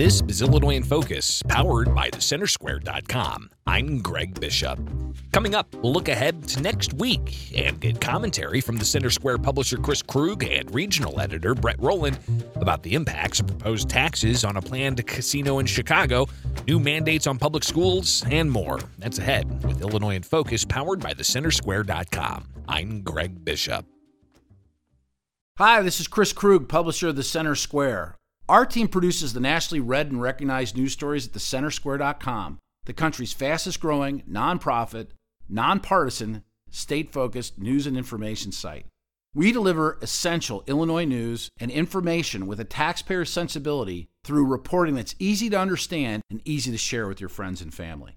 This is Illinois in Focus, powered by thecentersquare.com. I'm Greg Bishop. Coming up, we'll look ahead to next week and get commentary from the Center Square publisher Chris Krug and regional editor Brett Rowland about the impacts of proposed taxes on a planned casino in Chicago, new mandates on public schools, and more. That's ahead with Illinois in Focus, powered by thecentersquare.com. I'm Greg Bishop. Hi, this is Chris Krug, publisher of the Center Square. Our team produces the nationally read and recognized news stories at thecentersquare.com, the country's fastest growing, nonprofit, nonpartisan, state focused news and information site. We deliver essential Illinois news and information with a taxpayer sensibility through reporting that's easy to understand and easy to share with your friends and family.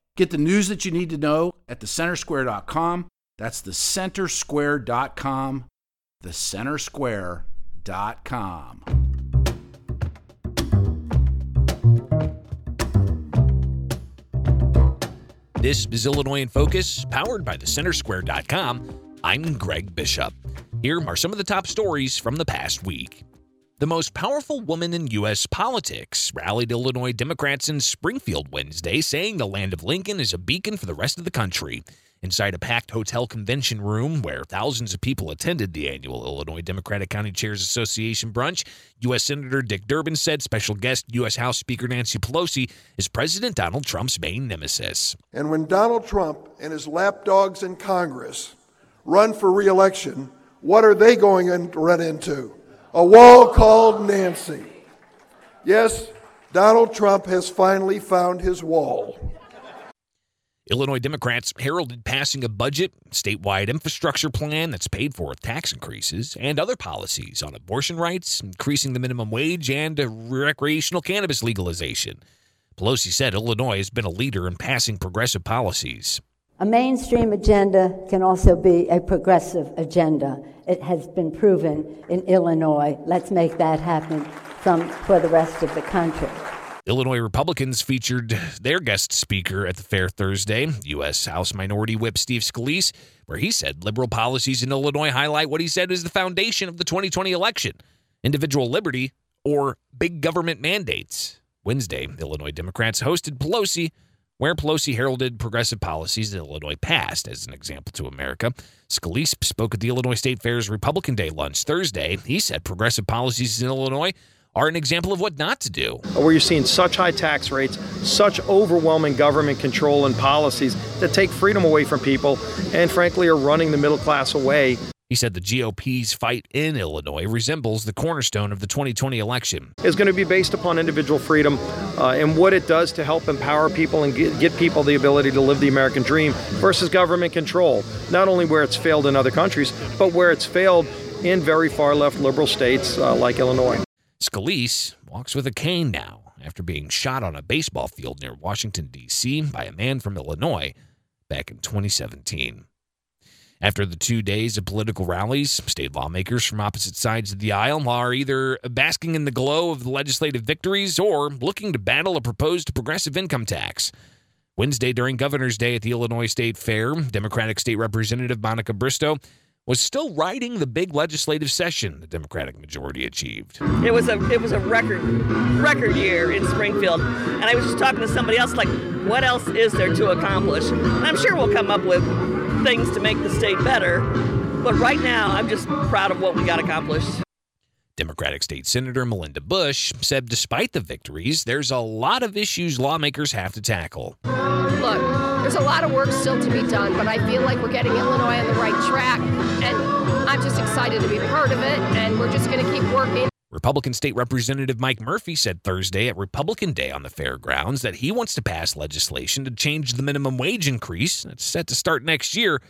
Get the news that you need to know at thecentersquare.com. That's thecentersquare.com. Thecentersquare.com. This is Illinois in Focus, powered by thecentersquare.com. I'm Greg Bishop. Here are some of the top stories from the past week. The most powerful woman in U.S. politics rallied Illinois Democrats in Springfield Wednesday, saying the land of Lincoln is a beacon for the rest of the country. Inside a packed hotel convention room where thousands of people attended the annual Illinois Democratic County Chairs Association brunch, U.S. Senator Dick Durbin said special guest U.S. House Speaker Nancy Pelosi is President Donald Trump's main nemesis. And when Donald Trump and his lapdogs in Congress run for reelection, what are they going to run into? A wall called Nancy. Yes, Donald Trump has finally found his wall. Illinois Democrats heralded passing a budget, statewide infrastructure plan that's paid for with tax increases, and other policies on abortion rights, increasing the minimum wage, and recreational cannabis legalization. Pelosi said Illinois has been a leader in passing progressive policies. A mainstream agenda can also be a progressive agenda. It has been proven in Illinois. Let's make that happen from, for the rest of the country. Illinois Republicans featured their guest speaker at the fair Thursday, U.S. House Minority Whip Steve Scalise, where he said liberal policies in Illinois highlight what he said is the foundation of the 2020 election individual liberty or big government mandates. Wednesday, Illinois Democrats hosted Pelosi where Pelosi heralded progressive policies that Illinois passed as an example to America. Scalise spoke at the Illinois State Fair's Republican Day lunch Thursday. He said progressive policies in Illinois are an example of what not to do. Where you're seeing such high tax rates, such overwhelming government control and policies that take freedom away from people and, frankly, are running the middle class away he said the GOP's fight in Illinois resembles the cornerstone of the 2020 election. Is going to be based upon individual freedom uh, and what it does to help empower people and get, get people the ability to live the American dream versus government control. Not only where it's failed in other countries, but where it's failed in very far left liberal states uh, like Illinois. Scalise walks with a cane now after being shot on a baseball field near Washington, D.C. by a man from Illinois back in 2017. After the two days of political rallies, state lawmakers from opposite sides of the aisle are either basking in the glow of the legislative victories or looking to battle a proposed progressive income tax. Wednesday, during Governor's Day at the Illinois State Fair, Democratic State Representative Monica Bristow was still riding the big legislative session the Democratic majority achieved. It was a it was a record record year in Springfield, and I was just talking to somebody else like, what else is there to accomplish? And I'm sure we'll come up with things to make the state better. But right now, I'm just proud of what we got accomplished. Democratic State Senator Melinda Bush said despite the victories, there's a lot of issues lawmakers have to tackle. Look, there's a lot of work still to be done, but I feel like we're getting Illinois on the right track, and I'm just excited to be part of it, and we're just going to keep working. Republican State Representative Mike Murphy said Thursday at Republican Day on the fairgrounds that he wants to pass legislation to change the minimum wage increase that's set to start next year.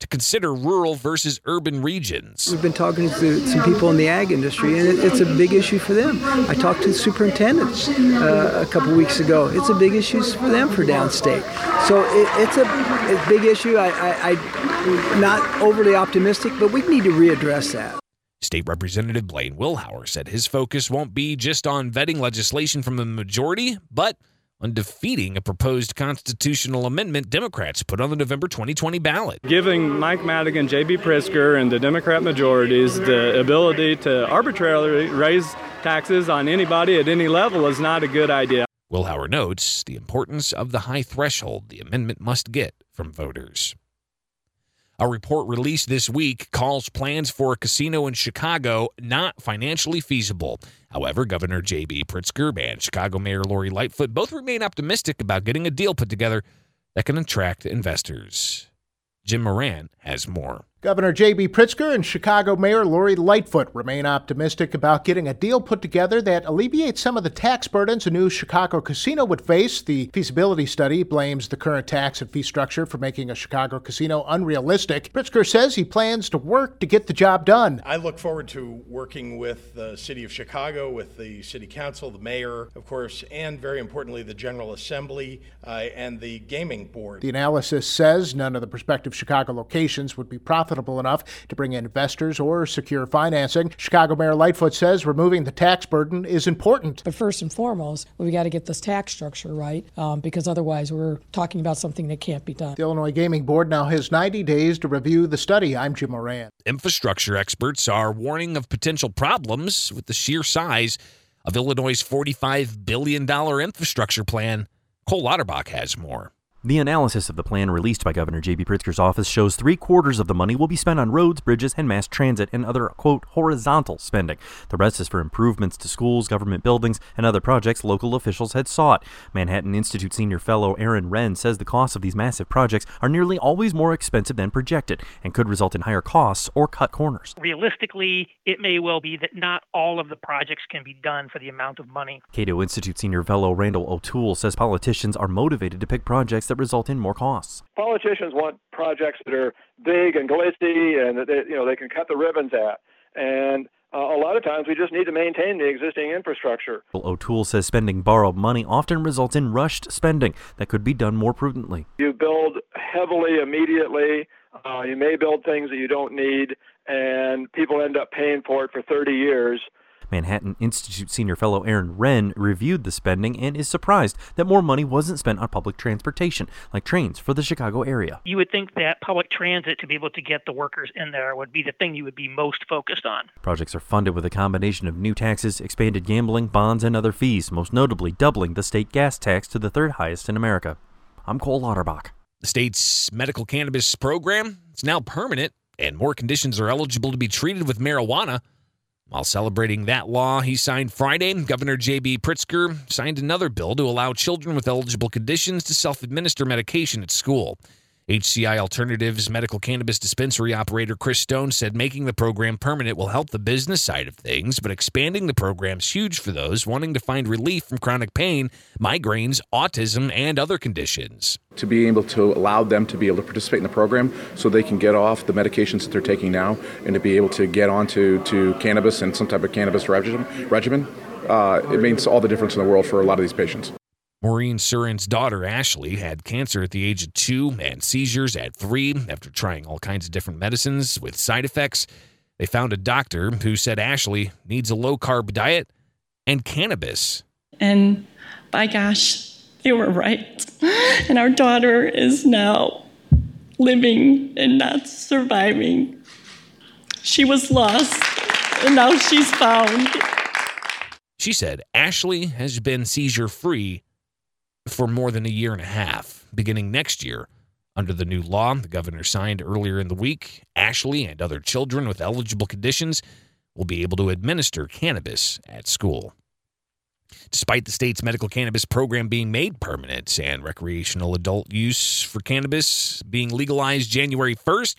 to consider rural versus urban regions. We've been talking to some people in the ag industry, and it's a big issue for them. I talked to the superintendents uh, a couple weeks ago. It's a big issue for them for downstate. So it, it's a, a, big issue. I, I, I'm not overly optimistic, but we need to readdress that. State Representative Blaine Wilhour said his focus won't be just on vetting legislation from the majority, but on defeating a proposed constitutional amendment Democrats put on the November 2020 ballot. Giving Mike Madigan, J.B. Pritzker, and the Democrat majorities the ability to arbitrarily raise taxes on anybody at any level is not a good idea. Wilhour notes the importance of the high threshold the amendment must get from voters. A report released this week calls plans for a casino in Chicago not financially feasible. However, Governor J.B. Pritzker and Chicago Mayor Lori Lightfoot both remain optimistic about getting a deal put together that can attract investors. Jim Moran has more. Governor J.B. Pritzker and Chicago Mayor Lori Lightfoot remain optimistic about getting a deal put together that alleviates some of the tax burdens a new Chicago casino would face. The feasibility study blames the current tax and fee structure for making a Chicago casino unrealistic. Pritzker says he plans to work to get the job done. I look forward to working with the City of Chicago, with the City Council, the Mayor, of course, and very importantly, the General Assembly uh, and the Gaming Board. The analysis says none of the prospective Chicago locations would be profitable profitable enough to bring in investors or secure financing. Chicago Mayor Lightfoot says removing the tax burden is important. But first and foremost, we got to get this tax structure right um, because otherwise we're talking about something that can't be done. The Illinois Gaming Board now has 90 days to review the study. I'm Jim Moran. Infrastructure experts are warning of potential problems with the sheer size of Illinois' $45 billion infrastructure plan. Cole Lauterbach has more. The analysis of the plan released by Governor J.B. Pritzker's office shows three quarters of the money will be spent on roads, bridges, and mass transit and other, quote, horizontal spending. The rest is for improvements to schools, government buildings, and other projects local officials had sought. Manhattan Institute senior fellow Aaron Renn says the costs of these massive projects are nearly always more expensive than projected and could result in higher costs or cut corners. Realistically, it may well be that not all of the projects can be done for the amount of money. Cato Institute senior fellow Randall O'Toole says politicians are motivated to pick projects that result in more costs. Politicians want projects that are big and glitzy and that they, you know they can cut the ribbons at. And uh, a lot of times we just need to maintain the existing infrastructure. O'Toole says spending borrowed money often results in rushed spending that could be done more prudently. You build heavily immediately. Uh, you may build things that you don't need, and people end up paying for it for 30 years. Manhattan Institute senior fellow Aaron Renn reviewed the spending and is surprised that more money wasn't spent on public transportation, like trains for the Chicago area. You would think that public transit to be able to get the workers in there would be the thing you would be most focused on. Projects are funded with a combination of new taxes, expanded gambling, bonds, and other fees, most notably doubling the state gas tax to the third highest in America. I'm Cole Lauterbach. The state's medical cannabis program is now permanent, and more conditions are eligible to be treated with marijuana. While celebrating that law he signed Friday, Governor J.B. Pritzker signed another bill to allow children with eligible conditions to self administer medication at school. HCI Alternatives medical cannabis dispensary operator Chris Stone said making the program permanent will help the business side of things, but expanding the program is huge for those wanting to find relief from chronic pain, migraines, autism, and other conditions. To be able to allow them to be able to participate in the program so they can get off the medications that they're taking now and to be able to get onto to cannabis and some type of cannabis regimen, regimen uh, it means all the difference in the world for a lot of these patients. Maureen Surin's daughter, Ashley, had cancer at the age of two and seizures at three after trying all kinds of different medicines with side effects. They found a doctor who said Ashley needs a low carb diet and cannabis. And by gosh, they were right. And our daughter is now living and not surviving. She was lost, and now she's found. She said Ashley has been seizure free for more than a year and a half. Beginning next year, under the new law the governor signed earlier in the week, Ashley and other children with eligible conditions will be able to administer cannabis at school. Despite the state's medical cannabis program being made permanent and recreational adult use for cannabis being legalized January 1st,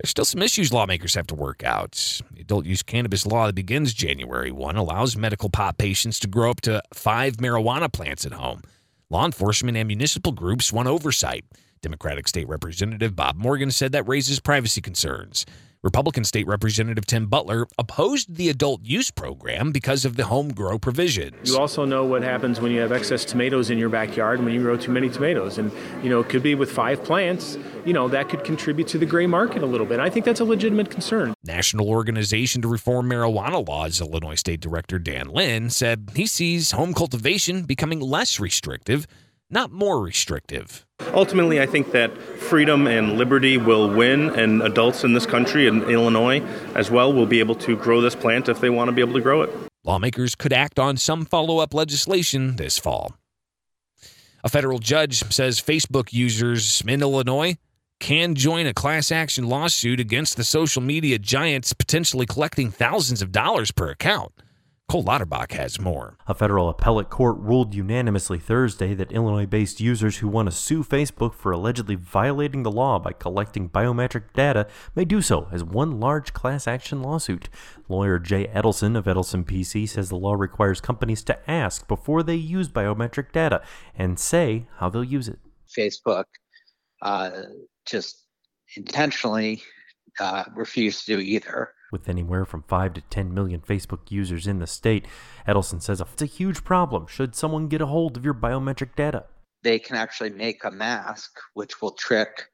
there's still some issues lawmakers have to work out. The adult use cannabis law that begins January 1 allows medical pot patients to grow up to five marijuana plants at home. Law enforcement and municipal groups want oversight. Democratic State Representative Bob Morgan said that raises privacy concerns. Republican State Representative Tim Butler opposed the adult use program because of the home grow provisions. You also know what happens when you have excess tomatoes in your backyard when you grow too many tomatoes. And, you know, it could be with five plants, you know, that could contribute to the gray market a little bit. I think that's a legitimate concern. National Organization to Reform Marijuana Laws Illinois State Director Dan Linn said he sees home cultivation becoming less restrictive, not more restrictive. Ultimately, I think that freedom and liberty will win, and adults in this country and Illinois as well will be able to grow this plant if they want to be able to grow it. Lawmakers could act on some follow up legislation this fall. A federal judge says Facebook users in Illinois can join a class action lawsuit against the social media giants, potentially collecting thousands of dollars per account. Cole Lauterbach has more. A federal appellate court ruled unanimously Thursday that Illinois based users who want to sue Facebook for allegedly violating the law by collecting biometric data may do so as one large class action lawsuit. Lawyer Jay Edelson of Edelson PC says the law requires companies to ask before they use biometric data and say how they'll use it. Facebook uh, just intentionally uh, refused to do either. With anywhere from 5 to 10 million Facebook users in the state, Edelson says it's a huge problem should someone get a hold of your biometric data. They can actually make a mask, which will trick,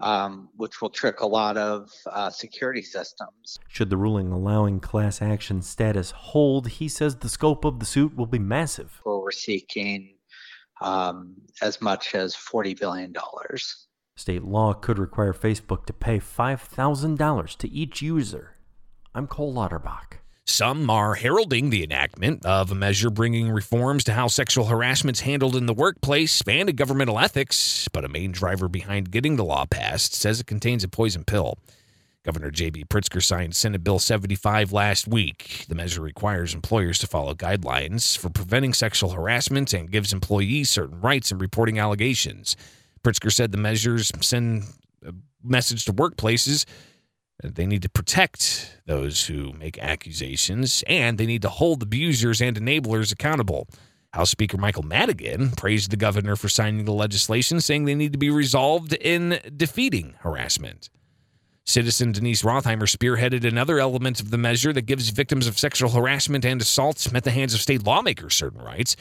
um, which will trick a lot of uh, security systems. Should the ruling allowing class action status hold, he says the scope of the suit will be massive. We're seeking um, as much as $40 billion. State law could require Facebook to pay $5,000 to each user I'm Cole Lauterbach. Some are heralding the enactment of a measure bringing reforms to how sexual harassment is handled in the workplace and in governmental ethics, but a main driver behind getting the law passed says it contains a poison pill. Governor J.B. Pritzker signed Senate Bill 75 last week. The measure requires employers to follow guidelines for preventing sexual harassment and gives employees certain rights in reporting allegations. Pritzker said the measures send a message to workplaces they need to protect those who make accusations, and they need to hold abusers and enablers accountable. House Speaker Michael Madigan praised the governor for signing the legislation, saying they need to be resolved in defeating harassment. Citizen Denise Rotheimer spearheaded another element of the measure that gives victims of sexual harassment and assaults at the hands of state lawmakers certain rights.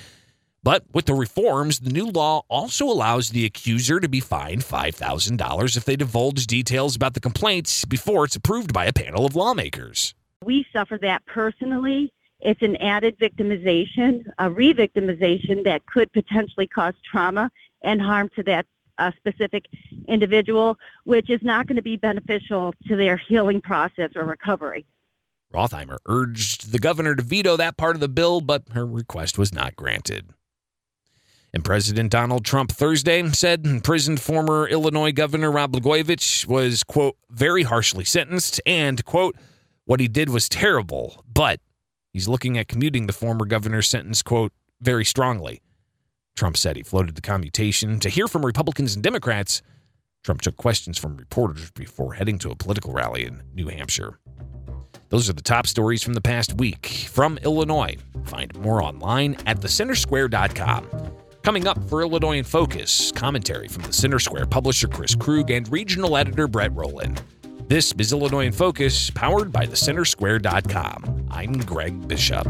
But with the reforms, the new law also allows the accuser to be fined $5,000 if they divulge details about the complaints before it's approved by a panel of lawmakers. We suffer that personally. It's an added victimization, a re victimization that could potentially cause trauma and harm to that uh, specific individual, which is not going to be beneficial to their healing process or recovery. Rotheimer urged the governor to veto that part of the bill, but her request was not granted. And President Donald Trump Thursday said imprisoned former Illinois Governor Rod Blagojevich was, quote, very harshly sentenced and, quote, what he did was terrible, but he's looking at commuting the former governor's sentence, quote, very strongly. Trump said he floated the commutation to hear from Republicans and Democrats. Trump took questions from reporters before heading to a political rally in New Hampshire. Those are the top stories from the past week from Illinois. Find more online at thecentersquare.com. Coming up for Illinois in Focus, commentary from the Center Square publisher Chris Krug and regional editor Brett Rowland. This is Illinois in Focus, powered by thecentersquare.com. I'm Greg Bishop.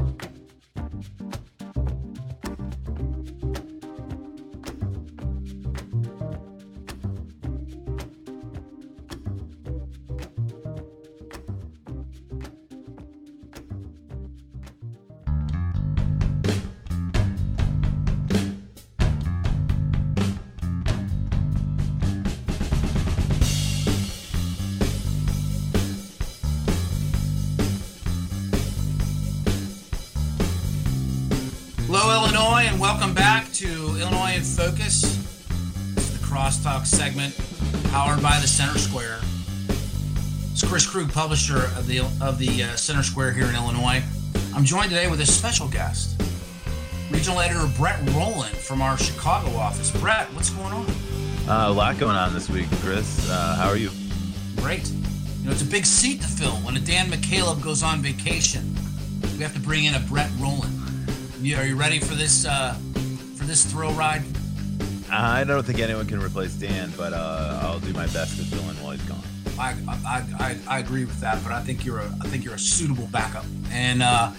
Welcome back to Illinois in Focus. This is the Crosstalk segment powered by the Center Square. It's Chris Krug, publisher of the of the uh, Center Square here in Illinois. I'm joined today with a special guest, regional editor Brett Rowland from our Chicago office. Brett, what's going on? Uh, a lot going on this week, Chris. Uh, how are you? Great. You know, it's a big seat to fill when a Dan McCaleb goes on vacation. We have to bring in a Brett Rowland. Are you ready for this uh, for this thrill ride? I don't think anyone can replace Dan, but uh, I'll do my best to fill in while he's gone. I, I, I, I agree with that, but I think you're a I think you're a suitable backup. And uh,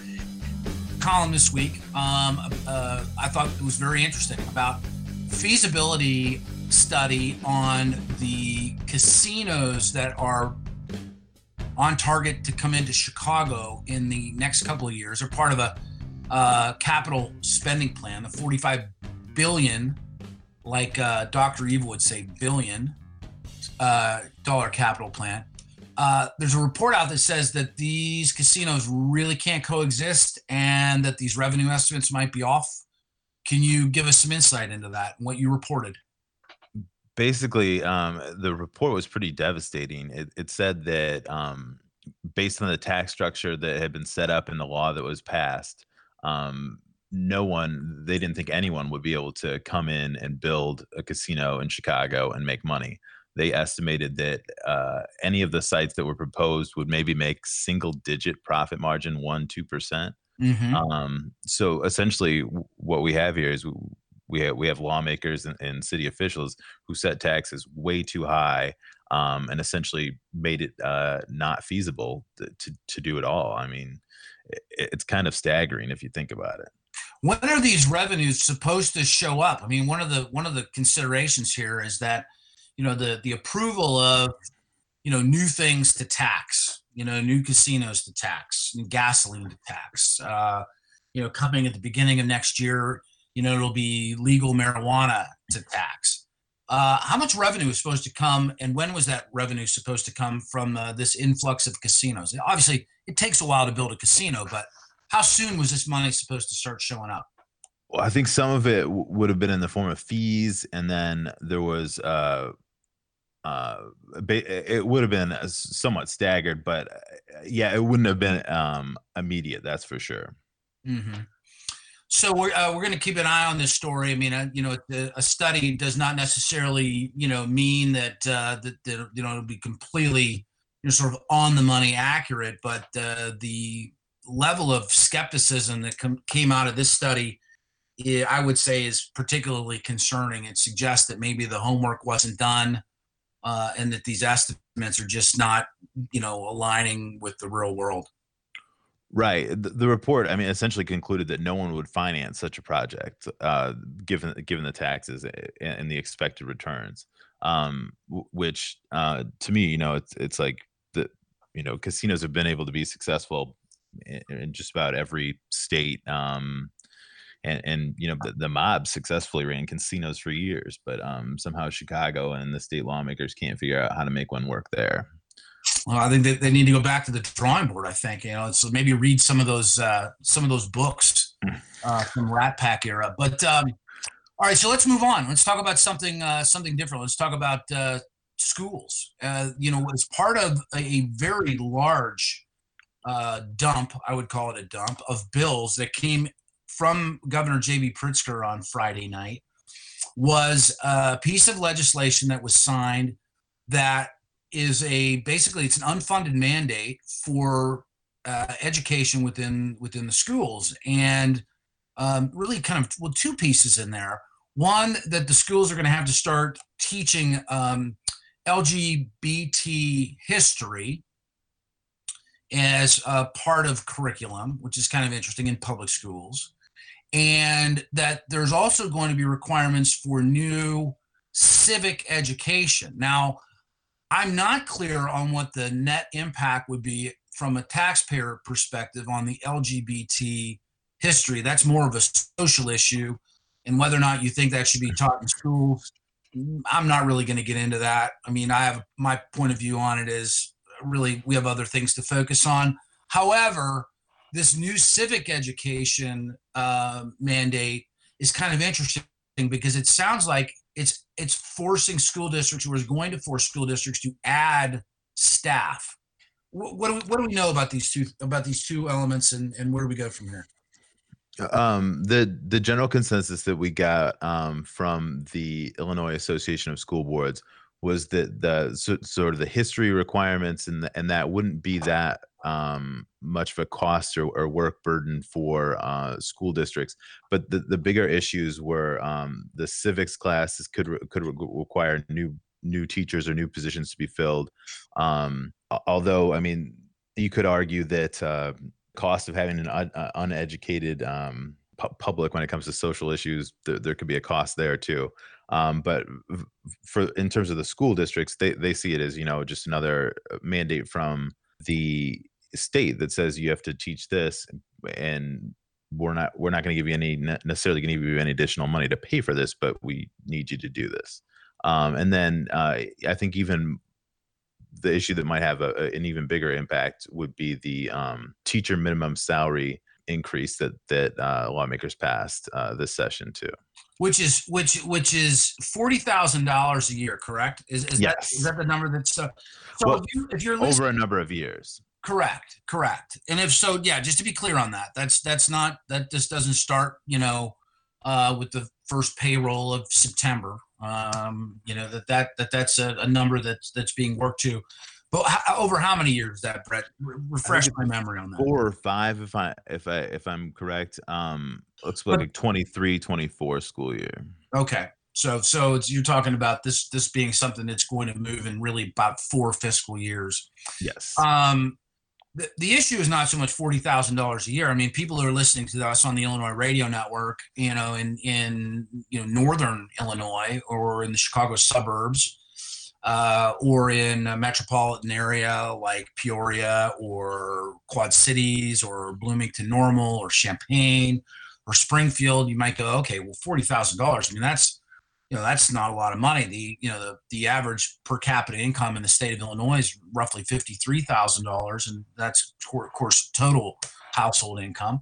column this week, um, uh, I thought it was very interesting about feasibility study on the casinos that are on target to come into Chicago in the next couple of years, are part of a uh, capital spending plan, the 45 billion, like uh, Dr. Evil would say, billion uh, dollar capital plan. Uh, there's a report out that says that these casinos really can't coexist and that these revenue estimates might be off. Can you give us some insight into that and what you reported? Basically, um, the report was pretty devastating. It, it said that um, based on the tax structure that had been set up in the law that was passed, um, no one, they didn't think anyone would be able to come in and build a casino in Chicago and make money they estimated that uh, any of the sites that were proposed would maybe make single digit profit margin, one, 2%. percent mm-hmm. um, so essentially, what we have here is we have, we have lawmakers and, and city officials who set taxes way too high um, and essentially made it uh, not feasible to, to, to do it all. I mean, it's kind of staggering if you think about it. When are these revenues supposed to show up? I mean one of the one of the considerations here is that you know the the approval of you know new things to tax you know new casinos to tax new gasoline to tax uh, you know coming at the beginning of next year you know it'll be legal marijuana to tax uh, how much revenue is supposed to come and when was that revenue supposed to come from uh, this influx of casinos obviously it takes a while to build a casino but how soon was this money supposed to start showing up well, I think some of it w- would have been in the form of fees, and then there was uh, uh, it would have been somewhat staggered, but uh, yeah, it wouldn't have been um, immediate. That's for sure. Mm-hmm. So we're uh, we're going to keep an eye on this story. I mean, uh, you know, a study does not necessarily you know mean that uh, that, that you know it'll be completely you know sort of on the money accurate, but uh, the level of skepticism that com- came out of this study. I would say is particularly concerning. It suggests that maybe the homework wasn't done uh, and that these estimates are just not, you know, aligning with the real world. Right. The, the, report, I mean, essentially concluded that no one would finance such a project, uh, given given the taxes and the expected returns. Um, which, uh, to me, you know, it's it's like the you know casinos have been able to be successful in, in just about every state. Um, and, and you know the, the mob successfully ran casinos for years but um, somehow chicago and the state lawmakers can't figure out how to make one work there well i think they, they need to go back to the drawing board i think you know so maybe read some of those uh, some of those books mm. uh, from rat pack era but um, all right so let's move on let's talk about something uh, something different let's talk about uh, schools uh, you know as part of a very large uh, dump, I would call it a dump, of bills that came from Governor J.B. Pritzker on Friday night was a piece of legislation that was signed that is a basically it's an unfunded mandate for uh, education within within the schools. And um, really kind of well two pieces in there. One that the schools are going to have to start teaching um, lgbt history as a part of curriculum which is kind of interesting in public schools. And that there's also going to be requirements for new civic education. Now, I'm not clear on what the net impact would be from a taxpayer perspective on the LGBT history. That's more of a social issue, and whether or not you think that should be taught in schools, I'm not really going to get into that. I mean, I have my point of view on it is really we have other things to focus on. However, this new civic education uh, mandate is kind of interesting because it sounds like it's it's forcing school districts or is going to force school districts to add staff. What, what, do we, what do we know about these two about these two elements and, and where do we go from here? Um, the the general consensus that we got um, from the Illinois Association of School Boards was that the so, sort of the history requirements and the, and that wouldn't be that um, much of a cost or, or work burden for uh, school districts. But the, the bigger issues were um, the civics classes could re- could re- require new new teachers or new positions to be filled. Um, although, I mean, you could argue that uh, cost of having an un- uh, uneducated um, pu- public when it comes to social issues, th- there could be a cost there too. Um, but for in terms of the school districts, they they see it as you know just another uh, mandate from the state that says you have to teach this, and we're not we're not going to give you any necessarily going to give you any additional money to pay for this, but we need you to do this. Um, and then uh, I think even the issue that might have a, an even bigger impact would be the um, teacher minimum salary increase that that uh, lawmakers passed uh, this session too. Which is which which is forty thousand dollars a year, correct? Is, is yes. that is that the number that's uh, so well, if, you, if you're over a number of years? Correct, correct. And if so, yeah, just to be clear on that, that's that's not that just doesn't start, you know, uh, with the first payroll of September. Um, you know that that that that's a, a number that's that's being worked to. But how, over how many years that Brett? Re- refresh my memory on that. Four or five, if I if I if I'm correct. Um, looks like a 23, 24 school year. Okay, so so it's you're talking about this this being something that's going to move in really about four fiscal years. Yes. Um, the, the issue is not so much forty thousand dollars a year. I mean, people who are listening to us on the Illinois radio network, you know, in in you know northern Illinois or in the Chicago suburbs, uh, or in a metropolitan area like Peoria or Quad Cities or Bloomington Normal or Champaign or Springfield, you might go, okay, well, forty thousand dollars. I mean, that's you know that's not a lot of money. The you know the the average per capita income in the state of Illinois is roughly fifty three thousand dollars, and that's of course total household income.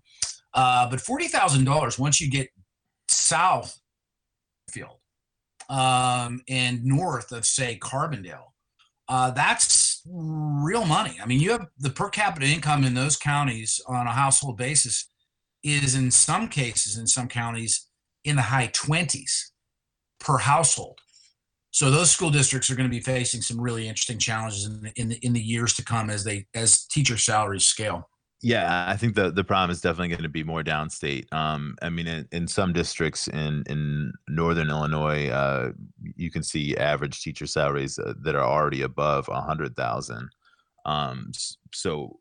Uh, but forty thousand dollars once you get south field um, and north of say Carbondale, uh, that's real money. I mean, you have the per capita income in those counties on a household basis is in some cases in some counties in the high 20s per household. So those school districts are going to be facing some really interesting challenges in the, in the, in the years to come as they as teacher salaries scale. Yeah, I think the the problem is definitely going to be more downstate. Um, I mean, in, in some districts in in northern Illinois, uh, you can see average teacher salaries uh, that are already above a hundred thousand. Um, so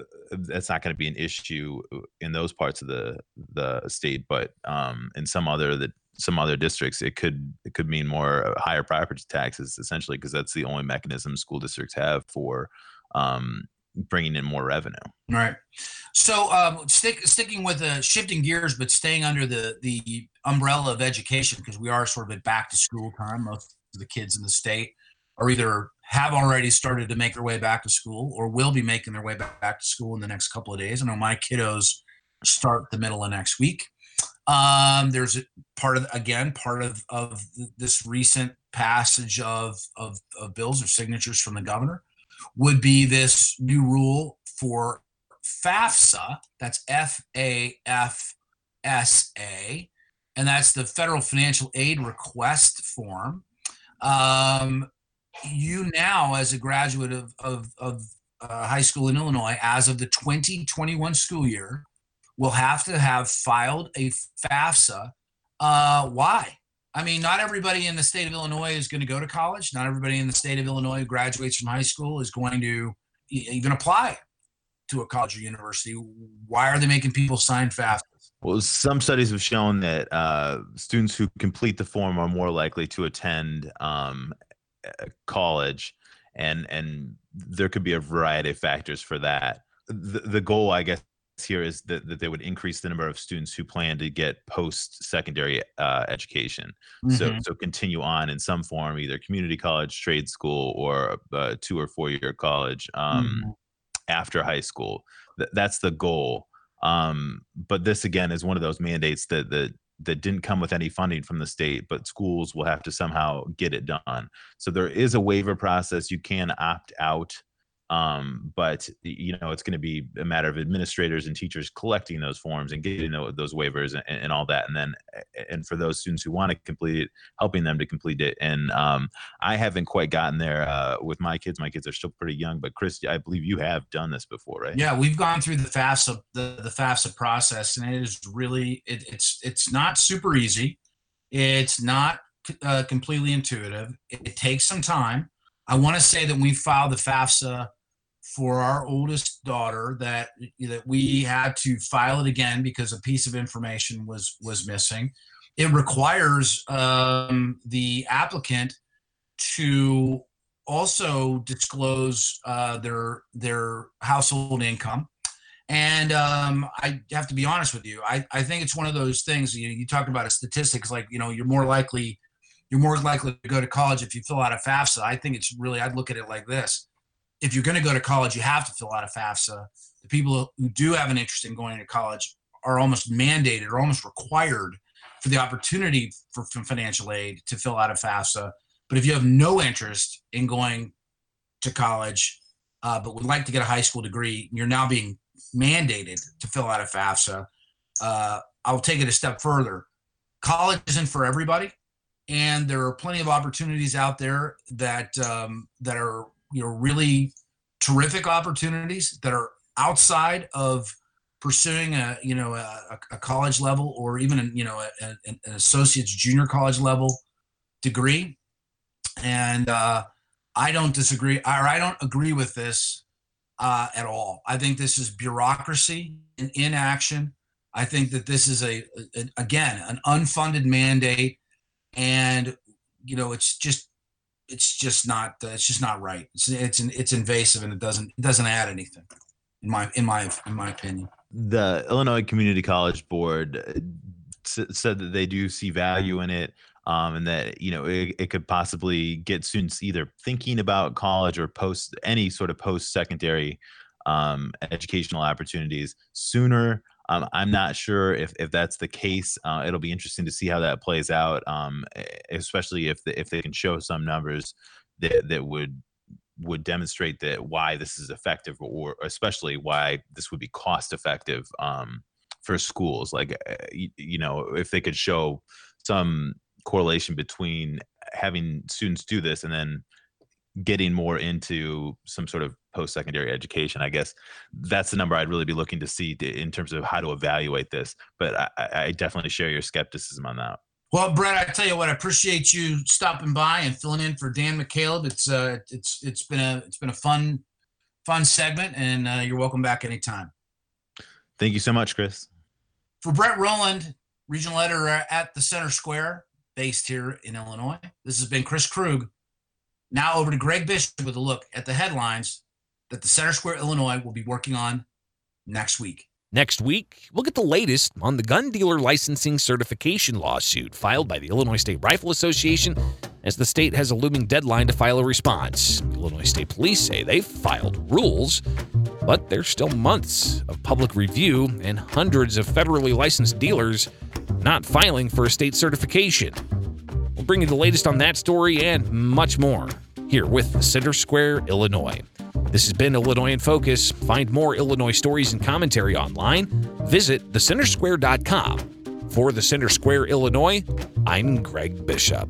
uh, that's not going to be an issue uh, in those parts of the the state, but um, in some other that some other districts, it could it could mean more uh, higher property taxes, essentially, because that's the only mechanism school districts have for um, bringing in more revenue. All right. So um, stick, sticking with the shifting gears, but staying under the the umbrella of education, because we are sort of at back to school time. Most of the kids in the state are either have already started to make their way back to school or will be making their way back, back to school in the next couple of days. I know my kiddos start the middle of next week. Um, there's a part of again part of of this recent passage of, of of bills or signatures from the governor would be this new rule for FAFSA. That's F A F S A, and that's the federal financial aid request form. Um, you now, as a graduate of of, of uh, high school in Illinois, as of the 2021 school year, will have to have filed a FAFSA. Uh, why? I mean, not everybody in the state of Illinois is going to go to college. Not everybody in the state of Illinois who graduates from high school is going to even apply to a college or university. Why are they making people sign FAFSA? Well, some studies have shown that uh, students who complete the form are more likely to attend um, college, and and there could be a variety of factors for that. The, the goal, I guess, here is that, that they would increase the number of students who plan to get post-secondary uh, education. Mm-hmm. So so continue on in some form, either community college, trade school, or a two or four year college um, mm-hmm. after high school. Th- that's the goal. Um, but this again is one of those mandates that that that didn't come with any funding from the state, but schools will have to somehow get it done. So there is a waiver process. You can opt out Um, but you know, it's going to be a matter of administrators and teachers collecting those forms and getting those waivers and, and all that. And then, and for those students who want to complete it, helping them to complete it. And um, I haven't quite gotten there uh, with my kids. My kids are still pretty young, but Chris, I believe you have done this before, right? Yeah, we've gone through the FAFSA the, the FAFSA process, and it is really it, it's it's not super easy. It's not uh, completely intuitive. It, it takes some time. I want to say that we filed the FAFSA for our oldest daughter that that we had to file it again because a piece of information was was missing. It requires um, the applicant to also disclose uh, their their household income. And um, I have to be honest with you. I, I think it's one of those things. You, you talk about a statistics like you know you're more likely you're more likely to go to college if you fill out a FAFSA. I think it's really I'd look at it like this: if you're going to go to college, you have to fill out a FAFSA. The people who do have an interest in going to college are almost mandated or almost required for the opportunity for, financial aid to fill out a FAFSA. But if you have no interest in going to college, uh, but would like to get a high school degree, you're now being mandated to fill out a FAFSA. Uh, I'll take it a step further. College isn't for everybody, and there are plenty of opportunities out there that um, that are you know really terrific opportunities that are outside of pursuing a you know a, a college level or even a, you know a, a, an associate's junior college level degree. And uh, i don't disagree or i don't agree with this uh, at all. I think this is bureaucracy and inaction i think that this is a, a again an unfunded mandate. And you know it's just it's just not uh, it's just not right. It's it's it's invasive and it doesn't it doesn't add anything in my in my in my opinion. The Illinois Community College Board uh, said that they do see value in it. Um, and that you know it, it could possibly get students either thinking about college or post any sort of post secondary um, educational opportunities sooner um, I'm not sure if, if that's the case. Uh, it'll be interesting to see how that plays out, um, especially if the, if they can show some numbers that that would would demonstrate that why this is effective, or especially why this would be cost effective um, for schools. Like you, you know, if they could show some correlation between having students do this and then getting more into some sort of post-secondary education i guess that's the number i'd really be looking to see in terms of how to evaluate this but i, I definitely share your skepticism on that. Well brett i tell you what i appreciate you stopping by and filling in for dan mccaleb it's uh it's it's been a it's been a fun fun segment and uh, you're welcome back anytime. Thank you so much chris. For brett rowland regional editor at the center square based here in illinois this has been chris krug. Now over to Greg Bishop with a look at the headlines that the Center Square, Illinois will be working on next week. Next week, we'll get the latest on the gun dealer licensing certification lawsuit filed by the Illinois State Rifle Association as the state has a looming deadline to file a response. Illinois State Police say they've filed rules, but there's still months of public review and hundreds of federally licensed dealers not filing for a state certification. We'll bring you the latest on that story and much more here with Center Square, Illinois. This has been Illinois in Focus. Find more Illinois stories and commentary online. Visit thecentersquare.com. For the Center Square, Illinois, I'm Greg Bishop.